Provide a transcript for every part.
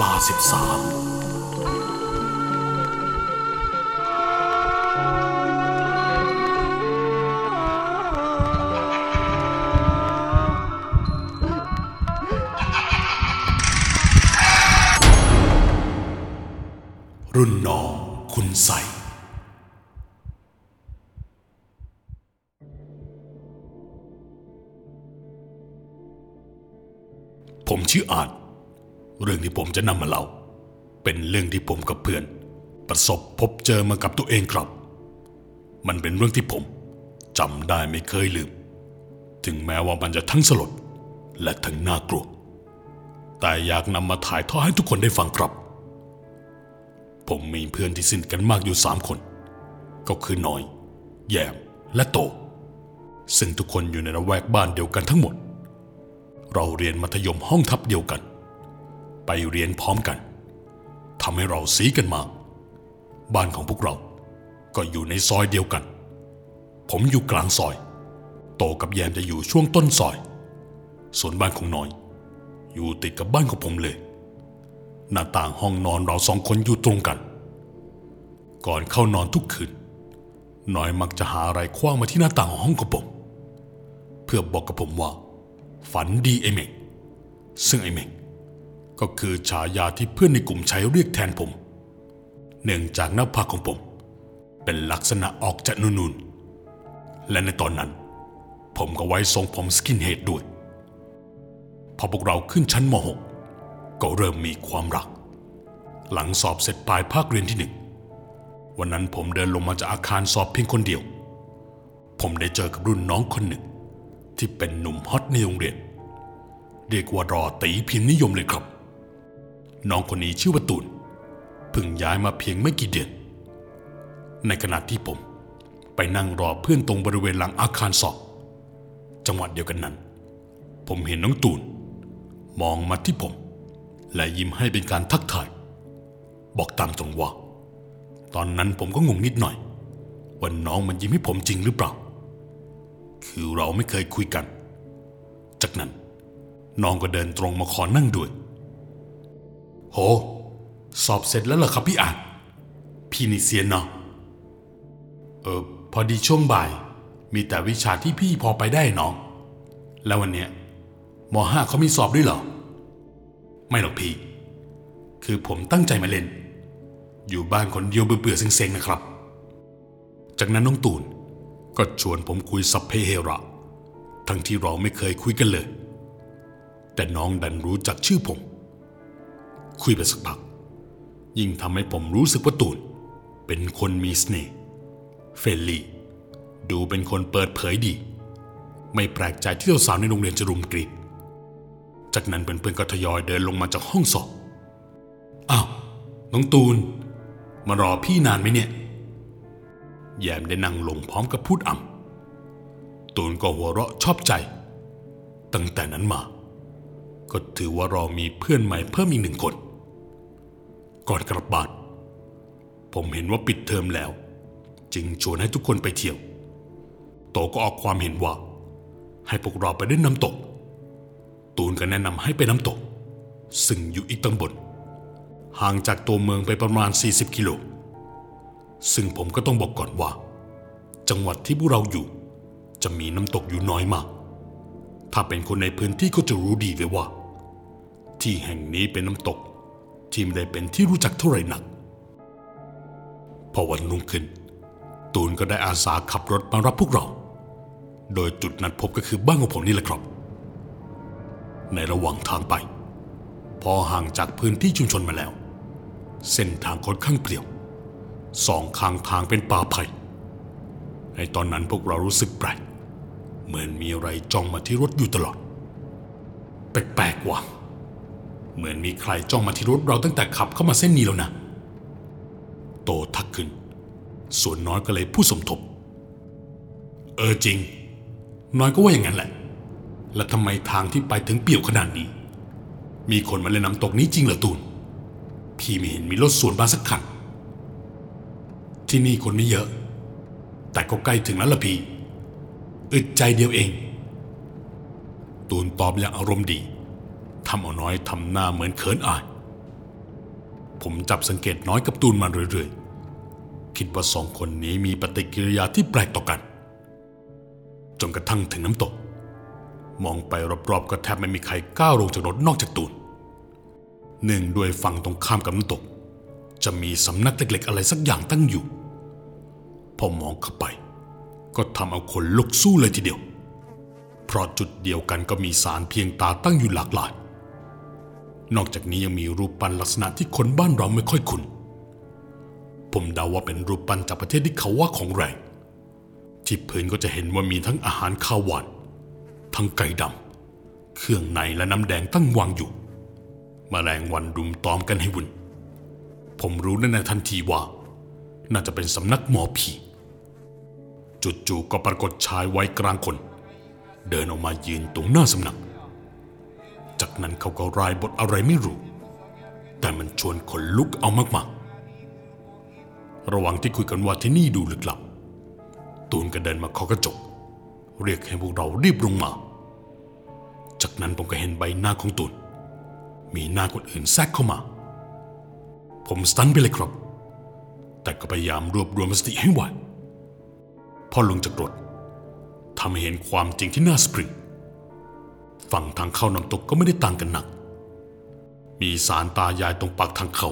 ลาสิบสามรุ่นน้องคุณใสผมชื่ออาจ เรื่องที่ผมจะนำมาเล่า เป็นเรื่องที่ผมกับเพื่อน ประสบพบเจอมากับตัวเองครับ มันเป็นเรื่องที่ผมจำได้ไม่เคยลืม ถึงแม้ว่ามันจะทั้งสลด และทั้งน่ากลัว แต่อยากนำมาถ่ายทอดให้ทุกคนได้ฟังครับ ผมมีเพื่อนที่สนิทกันมากอยู่สามคน ก็คือน้อย แยมและโต ซึ่งทุกคนอยู่ในระแวกบ้านเดียวกันทั้งหมด เราเรียนมัธยมห้องทับเดียวกัน ไปเรียนพร้อมกันทำให้เราสีกันมาก บ้านของพวกเรา ก็อยู่ในซอยเดียวกัน ผมอยู่กลางซอย โตกับแยมจะอยู่ช่วงต้นซอย ส่วนบ้านของน้อย อยู่ติดกับบ้านของผมเลย หน้าต่างห้องนอนเราสองคนอยู่ตรงกัน ก่อนเข้านอนทุกคืนน้อยมักจะหาอะไรคว้างมาที่หน้าต่างของห้องของผม เพื่อบอกกับผมว่า ฝันดีไอเมงซึ่งไอเมง ก็คือฉายาที่เพื่อนในกลุ่มใช้เรียกแทนผม เนื่องจากหน้าผากของผม เป็นลักษณะออกจะนูนๆ และในตอนนั้น ผมก็ไว้ทรงผมสกินเฮดด้วย พอพวกเราขึ้นชั้นม .6 ก็เริ่มมีความรัก หลังสอบเสร็จปลายภาคเรียนที่หนึ่ง วันนั้นผมเดินลงมาจากอาคารสอบเพียงคนเดียว ผมได้เจอกับรุ่นน้องคนหนึ่ง ที่เป็นหนุ่มฮอตในโรงเรียน เรียกว่ารอตีพิมพ์นิยมเลยครับ น้องคนนี้ชื่อว่าตูนเพิ่งย้ายมาเพียงไม่กี่เดือน ในขณะที่ผม ไปนั่งรอเพื่อนตรงบริเวณหลังอาคารสอบ จังหวะเดียวกันนั้น ผมเห็นน้องตูน มองมาที่ผม และยิ้มให้เป็นการทักทาย บอกตามตรงว่า ตอนนั้นผมก็งงนิดหน่อยว่าน้องมันยิ้มให้ผมจริงหรือเปล่า คือเราไม่เคยคุยกัน จากนั้นน้องก็เดินตรงมาขอนั่งด้วย โห สอบเสร็จแล้วเหรอครับพี่อาจพี่นี่เซียนเนาะเออพอดีช่วงบ่าย มีแต่วิชาที่พี่พอไปได้น้องแล้ววันเนี้ยมห้าเขามีสอบด้วยเหรอ ไม่หรอกพี่ คือผมตั้งใจมาเล่น อยู่บ้านคนเดียวเบื่อๆเซ็งๆนะครับ จากนั้นน้องตูนก็ชวนผมคุยสัพเพเฮระ ทั้งที่เราไม่เคยคุยกันเลย แต่น้องดันรู้จักชื่อผม คุยไปสักพัก ยิ่งทำให้ผมรู้สึกว่าตูน เป็นคนมีเสน่ห์friendly ดูเป็นคนเปิดเผยดี ไม่แปลกใจที่สาวในโรงเรียนจะรุมกรีดจากนั้นเพื่อนๆก็ทยอยเดินลงมาจากห้องสอบอ้าวน้องตูน มารอพี่นานไหมเนี่ยแยมได้นั่งลงพร้อมกับพูดอ่ำตูนก็หัวเราะชอบใจ ตั้งแต่นั้นมา ก็ถือว่าเรามีเพื่อนใหม่เพิ่มอีกหนึ่งคน ก่อนกลับบ้าน ผมเห็นว่าปิดเทอมแล้ว จึงชวนให้ทุกคนไปเที่ยว โตก็ออกความเห็นว่า ให้พวกเราไปเล่นน้ำตก ตูนก็แนะนำให้ไปน้ำตก ซึ่งอยู่อีกตำบลห่างจากตัวเมืองไปประมาณ 40 กิโล ซึ่งผมก็ต้องบอกก่อนว่า จังหวัดที่พวกเราอยู่ จะมีน้ำตกอยู่น้อยมาก ถ้าเป็นคนในพื้นที่ก็จะรู้ดีเลยว่า ที่แห่งนี้เป็นน้ำตก ที่ไม่ได้เป็นที่รู้จักเท่าไร่นัก พอวันรุ่งขึ้น ตูนก็ได้อาสาขับรถมารับพวกเรา โดยจุดนัดพบก็คือบ้านของผมนี่แหละครับ ในระหว่างทางไป พอห่างจากพื้นที่ชุมชนมาแล้ว เส้นทางค่อนข้างเปลี่ยว สองข้างทางเป็นป่าไผ่ในตอนนั้นพวกเรารู้สึกแปลกเหมือนมีอะไรจ้องมาที่รถอยู่ตลอด แปลกๆว่ะ เหมือนมีใครจ้องมาที่รถเราตั้งแต่ขับเข้ามาเส้นนี้แล้วนะ โตทักขึ้น ส่วนน้อยก็เลยพูดสมทบ เออจริง น้อยก็ว่าอย่างนั้นแหละ แล้วทำไมทางที่ไปถึงเปี่ยวขนาดนี้ มีคนมาเล่นน้ำตกนี้จริงเหรอตูน พี่ไม่เห็นมีรถสวนมาสักคัน ที่นี่คนไม่เยอะ แต่ก็ใกล้ถึงแล้วล่ะพี่ อึดใจเดียวเอง ตูนตอบอย่างอารมณ์ดี ทำเอาน้อยทำหน้าเหมือนเขินอาย ผมจับสังเกตน้อยกับตูนมาเรื่อยๆ คิดว่าสองคนนี้มีปฏิกิริยาที่แปลกต่อกัน จนกระทั่งถึงน้ำตก มองไปรอบๆก็แทบไม่มีใครก้าวลงจากรถนอกจากตูนหนึ่งด้วยฝั่งตรงข้ามกับน้ำตก จะมีสำนักเล็กๆ อะไรสักอย่างตั้งอยู่ พอมองเข้าไป ก็ทำเอาคนลุกสู้เลยทีเดียว เพราะจุดเดียวกันก็มีสารเพียงตาตั้งอยู่หลากหลาย นอกจากนี้ยังมีรูปปั้นลักษณะที่คนบ้านเราไม่ค่อยคุ้น ผมเดาว่าเป็นรูปปั้นจากประเทศที่เขาว่าของแรงที่พื้นก็จะเห็นว่ามีทั้งอาหารข้าวหวานทั้งไก่ดำเครื่องในและน้ำแดงตั้งวางอยู่มแมลงวันรุมตอมกันให้วุ่น ผมรู้ในทันทีว่า น่าจะเป็นสำนักหมอผีจู่ๆก็ปรากฏชายวัยกลางคน เดินออกมายืนตรงหน้าสำนัก จากนั้นเขาก็รายบทอะไรไม่รู้ แต่มันชวนขนลุกเอามากๆ ระหว่างที่คุยกันว่าที่นี่ดูลึกลับ ตูนก็เดินมาเคาะกระจก เรียกให้พวกเรารีบลงมา จากนั้นผมก็เห็นใบหน้าของตูน มีหน้าคนอื่นแทรกเข้ามา ผมสตันไปเลยครับ แต่ก็พยายามรวบรวมสติให้ไหวพอลงจากรถทำให้เห็นความจริงที่น่าสปริง ฝั่งทางเข้าน้ำตกก็ไม่ได้ต่างกันหนัก มีสารตายายตรงปากทางเข้า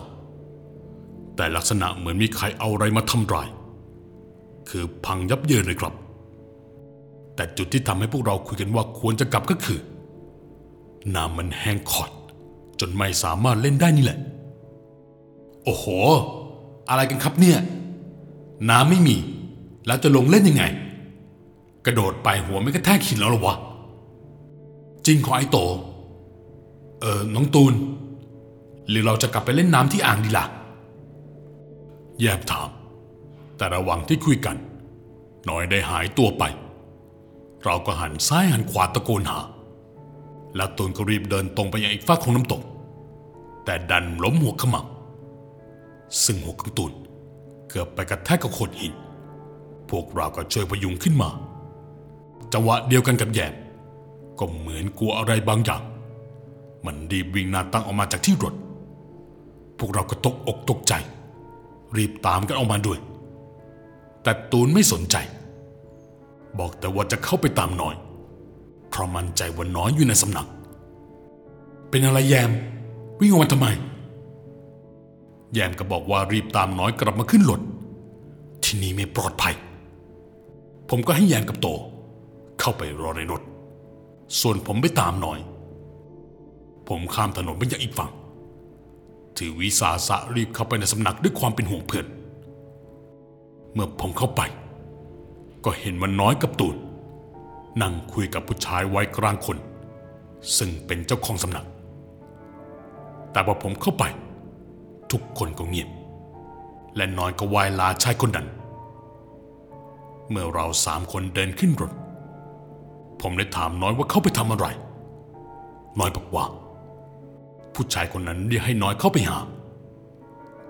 แต่ลักษณะเหมือนมีใครเอาอะไรมาทำลาย คือพังยับเยินเลยครับ แต่จุดที่ทำให้พวกเราคุยกันว่าควรจะกลับก็คือ น้ำมันแห้งขอด จนไม่สามารถเล่นได้นี่แหละ โอ้โห อะไรกันครับเนี่ย น้ำไม่มี แล้วจะลงเล่นยังไง กระโดดไปหัวไม่กระแทกหินแล้วหรอวะ จริงของไอ้โต เออน้องตูน หรือเราจะกลับไปเล่นน้ำที่อ่างดีละ่ะ แยบถาม แต่ระหว่างที่คุยกัน น้อยได้หายตัวไป เราก็หันซ้ายหันขวาตะโกนหา แล้วตูนก็รีบเดินตรงไปยังอีกฝั่งของน้ำตก แต่ดันล้มหัวขมับซึ่งหัวของตูนเกือบไปกระแทกกับโขดหิน พวกเราก็ช่วยพยุงขึ้นมา จังหวะเดียวกันกับแยม ก็เหมือนกลัวอะไรบางอย่าง มันรีบวิ่งหน้าตั้งออกมาจากที่รถ พวกเราก็ตกอกตกใจ รีบตามกันออกมาด้วย แต่ตูนไม่สนใจ บอกแต่ว่าจะเข้าไปตามน้อย เพราะมั่นใจว่าน้อยอยู่ในสำนัก เป็นอะไรแยม วิ่งออกมาทำไม แยมก็บอกว่ารีบตามน้อยกลับมาขึ้นรถที่นี่ไม่ปลอดภัย ผมก็ให้แยมกับโต เข้าไปรอในรถ ส่วนผมไปตามหน้อย ผมข้ามถนนไปยังอีกฝั่ง ถือวิสาสะรีบเข้าไปในสำนักด้วยความเป็นห่วงเพื่อน เมื่อผมเข้าไป ก็เห็นมันน้อยกับตูนนั่งคุยกับผู้ชายวัยกลางคน ซึ่งเป็นเจ้าของสำนัก แต่พอผมเข้าไป ทุกคนก็เงียบ และน้อยก็วายลาชายคนนั้น เมื่อเราสามคนเดินขึ้นรถ ผมได้ถามน้อยว่าเขาไปทำอะไร น้อยบอกว่า ผู้ชายคนนั้นเรียกให้น้อยเข้าไปหา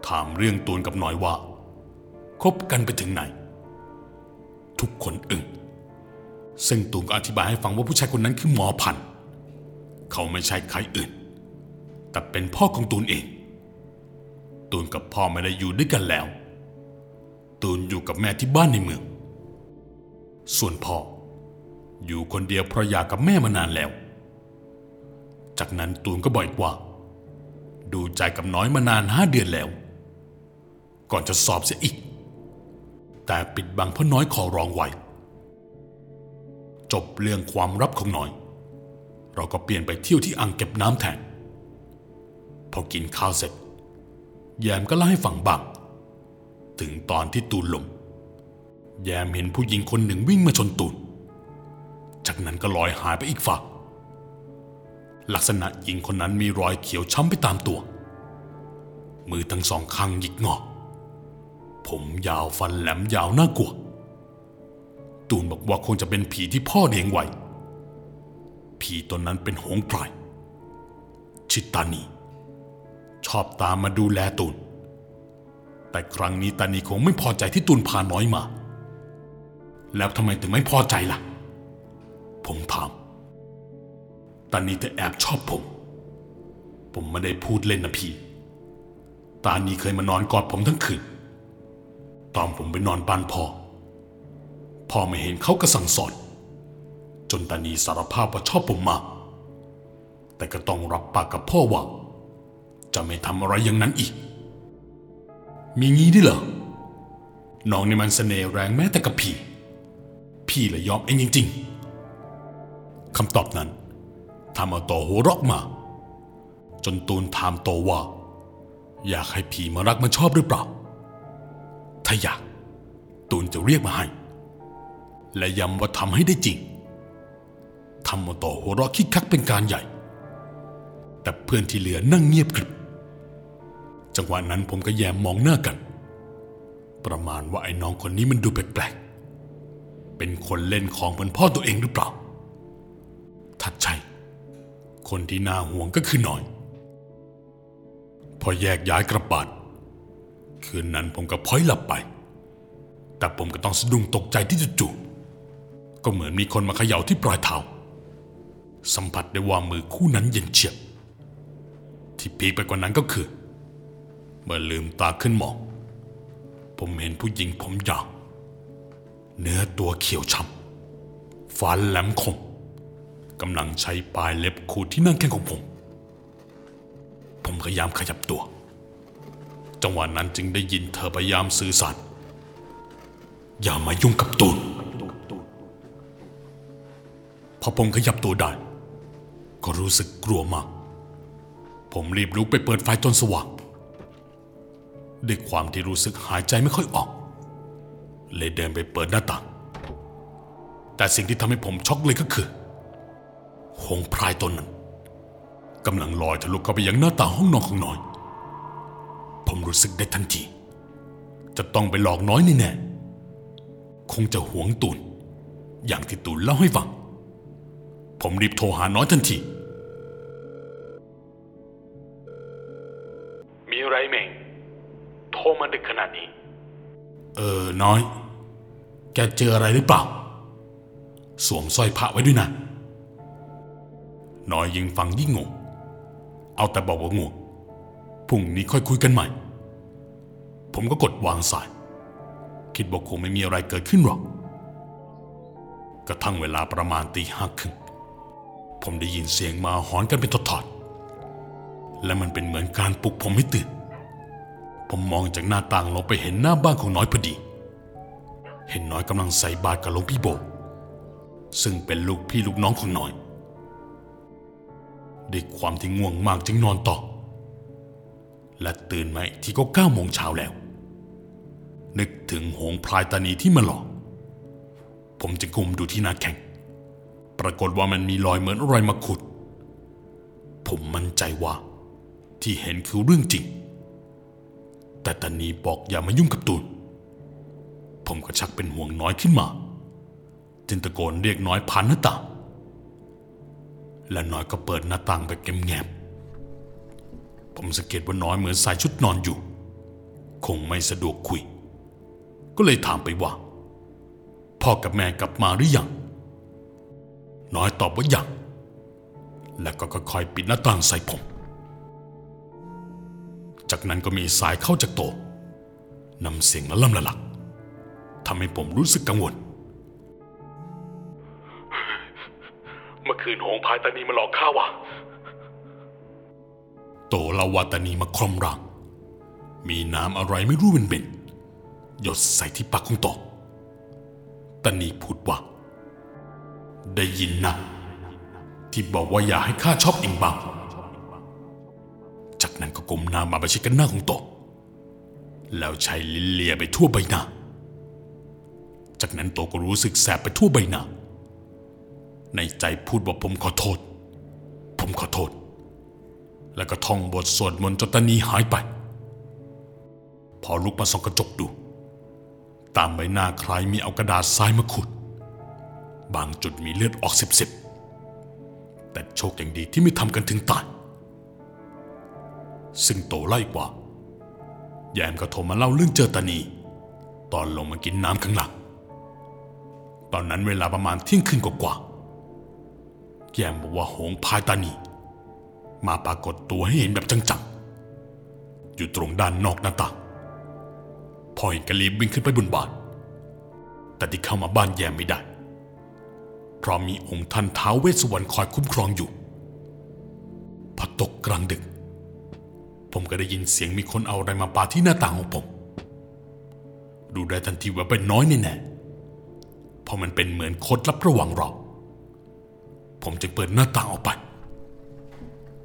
ถามเรื่องตูนกับน้อยว่าคบกันไปถึงไหน ทุกคนอึ้งซึ่งตูนก็อธิบายให้ฟังว่าผู้ชายคนนั้นคือหมอพันธ์เขาไม่ใช่ใครอื่น แต่เป็นพ่อของตูนเอง ตูนกับพ่อไม่ได้อยู่ด้วยกันแล้ว ตูนอยู่กับแม่ที่บ้านในเมือง ส่วนพ่อ อยู่คนเดียวเพราะอยากกับแม่มานานแล้ว จากนั้นตูนก็บอกอีกว่า ดูใจกับน้อยมานานห้าเดือนแล้ว ก่อนจะสอบเสียอีก แต่ปิดบังเพราะน้อยขอร้องไว้จบเรื่องความลับของน้อย เราก็เปลี่ยนไปเที่ยวที่อ่างเก็บน้ำแทน พอกินข้าวเสร็จ แยมก็เล่าให้ฟังบ้างถึงตอนที่ตูนลมแยมเห็นผู้หญิงคนหนึ่งวิ่งมาชนตูน จากนั้นก็ลอยหายไปอีกฝั่งลักษณะหญิงคนนั้นมีรอยเขียวช้ำไปตามตัว มือทั้งสองข้างหยิกงอ ผมยาวฟันแหลมยาวน่ากลัว ตูนบอกว่าคงจะเป็นผีที่พ่อเลี้ยงไว้ ผีตนนั้นเป็นหงส์พราย ชิตานี ชอบตามมาดูแลตูน แต่ครั้งนี้ตานีคงไม่พอใจที่ตูนพาน้อยมา แล้วทำไมถึงไม่พอใจล่ะ ผมถามตานีจะแอบชอบผม ผมไม่ได้พูดเล่นนะพี่ ตานีเคยมานอนกอดผมทั้งคืน ตอนผมไปนอนบ้านพ่อ พ่อไม่เห็นเขาก็สั่งสอน จนตานีสารภาพว่าชอบผมมาก แต่ก็ต้องรับปากกับพ่อว่า จะไม่ทำอะไรอย่างนั้นอีก มีงี้ด้วยเหรอ น้องนี่มันเสน่ห์แรงแม้แต่กับพี่ พี่เลยยอมเองจริง ๆ คำตอบนั้นทำเอาโตหัวรอกมา จนตูนถามโตว่า อยากให้ผีมารักมาชอบหรือเปล่า ถ้าอยาก ตูนจะเรียกมาให้ และย้ำว่าทำให้ได้จริงทำเอาโตหัวเราะคิกคักเป็นการใหญ่ แต่เพื่อนที่เหลือนั่งเงียบกริบจังหวะนั้นผมก็แยมมองหน้ากัน ประมาณว่าไอ้น้องคนนี้มันดูแปลกๆ เป็นคนเล่นของเหมือนพ่อตัวเองหรือเปล่า ถ้าใช่คนที่น่าห่วงก็คือหน่อย พอแยกย้ายกระบาดคืนนั้นผมก็พลอยหลับไป แต่ผมก็ต้องสะดุ้งตกใจที่จู่ๆก็เหมือนมีคนมาเขย่าที่ปลายเท้า สัมผัสได้ว่ามือคู่นั้นเย็นเฉียบ ที่พีไปกว่านั้นก็คือ เมื่อลืมตาขึ้นมอง ผมเห็นผู้หญิงผมยาวเนื้อตัวเขียวช้ำฟันแหลมคม กำลังใช้ปลายเล็บขูดที่นั่งแข้งของผม ผมพยายามขยับตัว จังหวะนั้นจึงได้ยินเธอพยายามสื่อสารอย่ามายุ่งกับตูนพอผมขยับตัวได้ ก็รู้สึกกลัวมาก ผมรีบลุกไปเปิดไฟจนสว่างด้วยความที่รู้สึกหายใจไม่ค่อยออก เลยเดินไปเปิดหน้าต่าง แต่สิ่งที่ทำให้ผมช็อกเลยก็คือ หงส์พรายตนนั้นกำลังลอยทะลุเข้าไปยังหน้าต่างห้องนอนของน้อย ผมรู้สึกได้ทันที จะต้องไปหลอกน้อยแน่ๆคงจะหวงตูน อย่างที่ตูนเล่าให้ฟัง ผมรีบโทรหาน้อยทันที มีอะไรเมงโทรมาดึกขนาดนี้ เออ น้อย แกเจออะไรหรือเปล่า สวมสร้อยพระไว้ด้วยนะ น้อยยิ่งฟังยิ่งงง เอาแต่บอกว่างงพรุ่งนี้ค่อยคุยกันใหม่ ผมก็กดวางสาย คิดว่าคงไม่มีอะไรเกิดขึ้นหรอก กระทั่งเวลาประมาณตีห้าครึ่ง ผมได้ยินเสียงมาหอนกันเป็นทอดๆ และมันเป็นเหมือนการปลุกผมให้ตื่น ผมมองจากหน้าต่างลงไปเห็นหน้าบ้านของน้อยพอดี เห็นน้อยกำลังใส่บาตรกับหลวงพี่โบ ซึ่งเป็นลูกพี่ลูกน้องของน้อย ด้วยความที่ง่วงมากจึงนอนต่อ และตื่นมาที่ก็เก้าโมงเช้าแล้ว นึกถึงหงพลายตานีที่มาหลอก ผมจึงกุมดูที่หน้าแข้งปรากฏว่ามันมีรอยเหมือนรอะไรมาขุด ผมมั่นใจว่าที่เห็นคือเรื่องจริง แต่ตานีบอกอย่ามายุ่งกับตูน ผมก็ชักเป็นห่วงน้อยขึ้นมา จึงตะโกนเรียกน้อยผ่านหน้าต่าง และน้อยก็เปิดหน้าต่างไปแงบๆผมสังเกตว่าน้อยเหมือนใส่ชุดนอนอยู่ คงไม่สะดวกคุย ก็เลยถามไปว่า พ่อกับแม่กลับมาหรือยัง น้อยตอบว่ายังแล้วก็ค่อยๆปิดหน้าต่างใส่ผม จากนั้นก็มีสายเข้าจากโตะนำเสียงละล่ำละลักทำให้ผมรู้สึกกังวล คืนหงพายตานีมาหลอกข้าวะโตลาวาตานีมาครมร่างมีน้ำอะไรไม่รู้เป็นเบนๆหยดใส่ที่ปากของโตตานีพูดว่า ได้ยินนะที่บอกว่าอย่าให้ข้าชอบเองบ้างจากนั้นก็ก้มหน้ามาประชิดกันหน้าของโตแล้วใช้ลิ้นเลียไปทั่วใบหน้า จากนั้นโตก็รู้สึกแสบไปทั่วใบหน้า ในใจพูดว่าผมขอโทษ ผมขอโทษ แล้วก็ท่องบทสวดมนต์จนตานีหายไป พอลุกมาส่องกระจกดู ตามใบหน้าคล้ายมีเอากระดาษทรายมาขุด บางจุดมีเลือดออกสิบๆแต่โชคอย่างดีที่ไม่ทำกันถึงตายซึ่งโตไล่กว่า แยมก็โทรมาเล่าเรื่องเจอตานี ตอนลงมากินน้ำข้างหลัง ตอนนั้นเวลาประมาณเที่ยงคืนกว่าๆ แยมบอกว่าหงพายตานี มาปรากฏตัวให้เห็นแบบจังๆ อยู่ตรงด้านนอกหน้าต่างพอเห็นกะลีบวิ่งขึ้นไปบนบานแต่ที่เข้ามาบ้านแยมไม่ได้ เพราะมีองค์ท่านท้าวเวสสวรรณคอยคุ้มครองอยู่ พอตกกลางดึก ผมก็ได้ยินเสียงมีคนเอาอะไรมาปาที่หน้าต่างของผม ดูได้ทันทีว่าเป็นน้อยแน่ๆเพราะมันเป็นเหมือนโคดลับระหว่างเรา ผมจึงเปิดหน้าต่างออกไป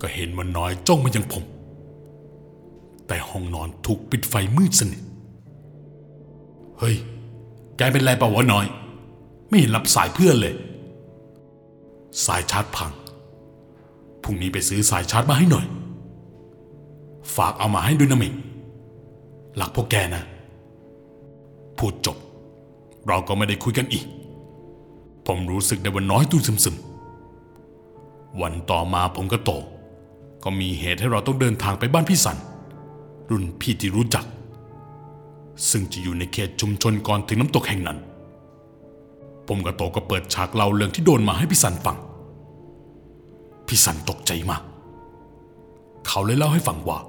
ก็เห็นมันน้อยจ้องมายังผม แต่ห้องนอนถูกปิดไฟมืดสนิท เฮ้ย แกเป็นไรเปล่าวะน้อย ไม่เห็นรับสายเพื่อนเลย สายชาร์จพัง พรุ่งนี้ไปซื้อสายชาร์จมาให้หน่อย ฝากเอามาให้ด้วยนะมงหลักพวกแกนะ พูดจบ เราก็ไม่ได้คุยกันอีก ผมรู้สึกได้ว่าน้อยตู้ซึมๆ วันต่อมาผมก็โต ก็มีเหตุให้เราต้องเดินทางไปบ้านพี่สัน รุ่นพี่ที่รู้จัก ซึ่งจะอยู่ในเขตชุมชนก่อนถึงน้ำตกแห่งนั้น ผมกับโตก็เปิดฉากเล่าเรื่องที่โดนมาให้พี่สันฟัง พี่สันตกใจมาก เขาเลยเล่าให้ฟังว่า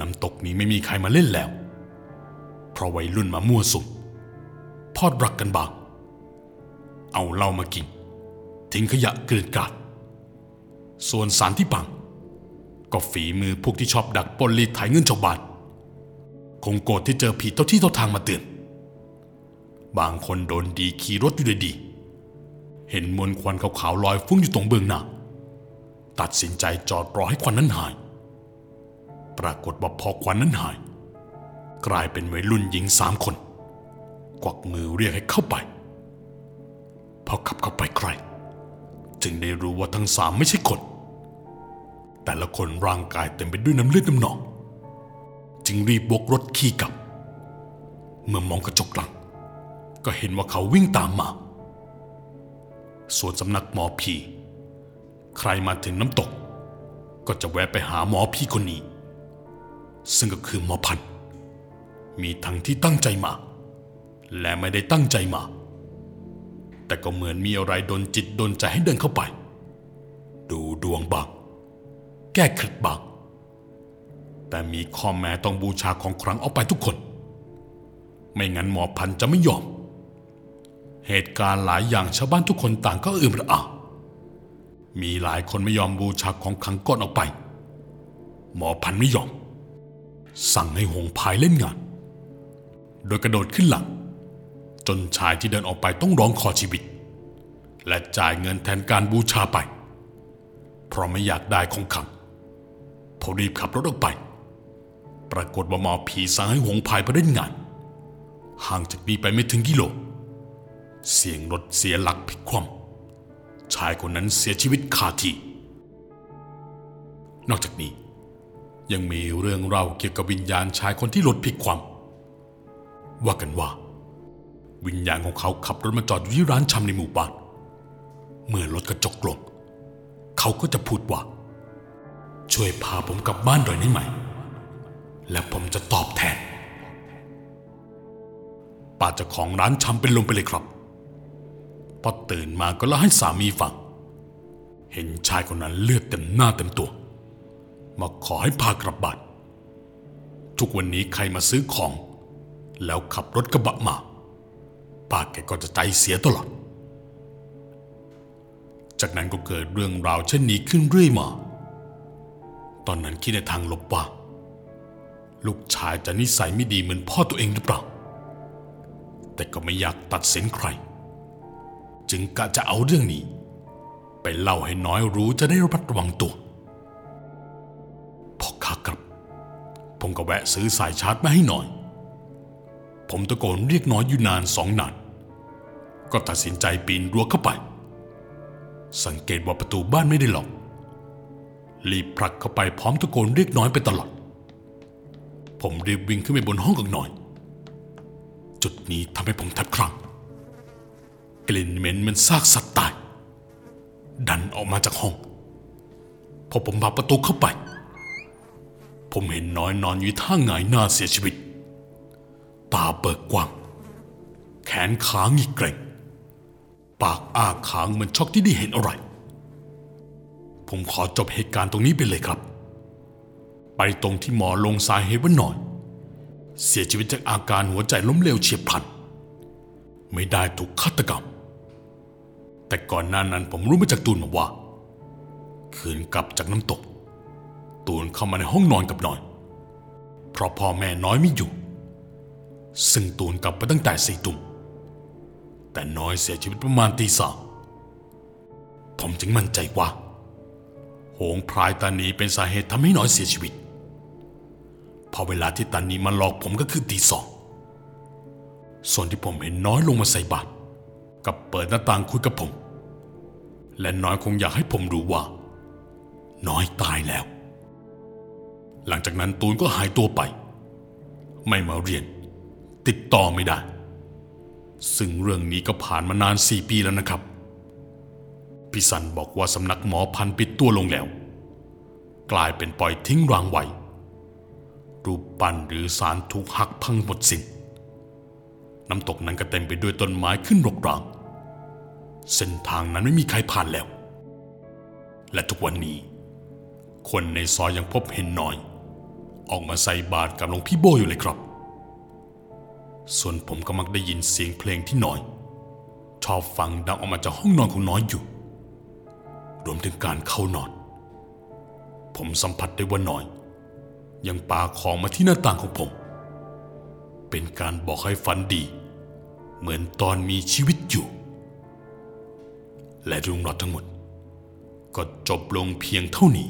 น้ำตกนี้ไม่มีใครมาเล่นแล้ว เพราะวัยรุ่นมามั่วสุมพอดรักกันบาง เอาเหล้ามากิน ทิ้งขยะเกลื่อนกลาด ส่วนสารที่ปัง ก็ฝีมือพวกที่ชอบดักปนรีดไถเงินชาวบ้านคงโกรธที่เจอผีเท่าที่เท่าทางมาเตือน บางคนโดนดีขี่รถอยู่ดี เห็นมวลควันขาวๆลอยฟุ้งอยู่ตรงเบื้องหน้า ตัดสินใจจอดรอให้ควันนั้นหาย ปรากฏว่าพอควันนั้นหาย กลายเป็นวัยรุ่นหญิงสามคน กวักมือเรียกให้เข้าไป พอขับเข้าไปใกลจึงได้รู้ว่าทั้งสามไม่ใช่คน แต่ละคนร่างกายเต็มไปด้วยน้ำเลือดน้ำหนอง จึงรีบบกรถขี่กลับ เมื่อมองกระจกหลัง ก็เห็นว่าเขาวิ่งตามมา ส่วนสำนักหมอผี ใครมาถึงน้ำตก ก็จะแวะไปหาหมอผีคนนี้ ซึ่งก็คือหมอพัน มีทั้งที่ตั้งใจมา และไม่ได้ตั้งใจมา แต่ก็เหมือนมีอะไรดนจิตดนใจให้เดินเข้าไป ดูดวงบาง แก้เคล็ดบางแต่มีข้อแม้ต้องบูชาของครั้งเอาไปทุกคน ไม่งั้นหมอพันธ์จะไม่ยอม เหตุการณ์หลายอย่างชาวบ้านทุกคนต่างก็อึมระอามีหลายคนไม่ยอมบูชาของขังก่อนออกไป หมอพันธ์ไม่ยอม สั่งให้หงพายเล่นงาน โดยกระโดดขึ้นหลัง จนชายที่เดินออกไปต้องร้องขอชีวิต และจ่ายเงินแทนการบูชาไป เพราะไม่อยากได้ของขลั พอรีบขับรถออกไป ปรากฏว่าหมอผีสั่งให้หงพายไปเล่นงาน ห่างจากนี้ไปไม่ถึงกิโล เสียงรถเสียหลักพลิกคว่ำชายคนนั้นเสียชีวิตคาที่ นอกจากนี้ ยังมีเรื่องเล่าเกี่ยวกับวิญญาณชายคนที่รถพลิกคว่ำว่ากันว่า วิญญาณของเขาขับรถมาจอดอยู่ที่ร้านชำในหมู่บ้านเมื่อรถกระจกลง เขาก็จะพูดว่า ช่วยพาผมกลับบ้านหน่อยได้ไหม และผมจะตอบแทน ป้าเจ้าของร้านชำเป็นลมไปเลยครับ พอตื่นมาก็เล่าให้สามีฟัง เห็นชายคนนั้นเลือดเต็มหน้าเต็มตัว มาขอให้พากลับบ้าน ทุกวันนี้ใครมาซื้อของ แล้วขับรถกระบะมา ป้าแกก็จะใจเสียตลอด จากนั้นก็เกิดเรื่องราวเช่นนี้ขึ้นเรื่อยมา ตอนนั้นคิดในทางลบว่า ลูกชายจะนิสัยไม่ดีเหมือนพ่อตัวเองหรือเปล่า แต่ก็ไม่อยากตัดสินใคร จึงกะจะเอาเรื่องนี้ ไปเล่าให้น้อยรู้จะได้ระมัดระวังตัวพอขากลับ ผมก็แวะซื้อสายชาร์จมาให้หน่อย ผมตะโกนเรียกน้อยอยู่นานสองนานก็ตัดสินใจปีนรั้วเข้าไป สังเกตว่าประตูบ้านไม่ได้ล็อก รีบผลักเข้าไปพร้อมตะโกนเรียกน้อยไปตลอด ผมรีบวิ่งขึ้นไปบนห้องกับน้อย จุดนี้ทำให้ผมแทบคลั่งกลิ่นเหม็นเหมันซากสัตว์ตาย ดันออกมาจากห้อง พอผมผลักประตูเข้าไป ผมเห็นน้อยนอนอยู่ท่าหงายหน้าเสียชีวิต ตาเบิกกว้าง แขนขาหงิกเกร็งปากอ้าค้างเหมือนช็อกที่ได้เห็นอะไร ผมขอจบเหตุการณ์ตรงนี้ไปเลยครับ ไปตรงที่หมอลงสาเหตุว่าหน่อย เสียชีวิตจากอาการหัวใจล้มเหลวเฉียบพลัน ไม่ได้ถูกฆาตกรรม แต่ก่อนหน้านั้นผมรู้มาจากตูนมาว่า คืนกลับจากน้ำตก ตูนเข้ามาในห้องนอนกับหน่อย เพราะพ่อแม่น้อยไม่อยู่ ซึ่งตูนกลับไปตั้งแต่สี่ทุ่มแต่น้อยเสียชีวิตประมาณตีสามผมจึงมั่นใจว่า งพรายตานีเป็นสาเหตุทำให้น้อยเสียชีวิต พอเวลาที่ตานีมาหลอกผมก็คือตีสองส่วนที่ผมเห็นน้อยลงมาใส่บาตรกับเปิดหน้าต่างคุยกับผม และน้อยคงอยากให้ผมรู้ว่า น้อยตายแล้ว หลังจากนั้นตูนก็หายตัวไป ไม่มาเรียน ติดต่อไม่ได้ ซึ่งเรื่องนี้ก็ผ่านมานานสี่ปีแล้วนะครับ พี่สันบอกว่าสำนักหมอพันปิดตัวลงแล้ว กลายเป็นปล่อยทิ้งรางไว้รูปปั้นหรือสารถูกหักพังหมดสิน้นน้ำตกนั้นก็เต็มไปด้วยต้นไม้ขึ้นรกรางเส้นทางนั้นไม่มีใครผ่านแล้ว และทุกวันนี้ คนในซอยยังพบเห็นน้อย ออกมาใส่บาตรกับหลวงพี่โบอยู่เลยครับ ส่วนผมก็มักได้ยินเสียงเพลงที่น้อย ชอบฟังดังออกมาจากห้องนอนของน้อยอยู่ รวมถึงการเข้านอน ผมสัมผัสได้ว่าน้อย ยังปาของมาที่หน้าต่างของผม เป็นการบอกให้ฝันดี เหมือนตอนมีชีวิตอยู่ และเรื่องราวทั้งหมด ก็จบลงเพียงเท่านี้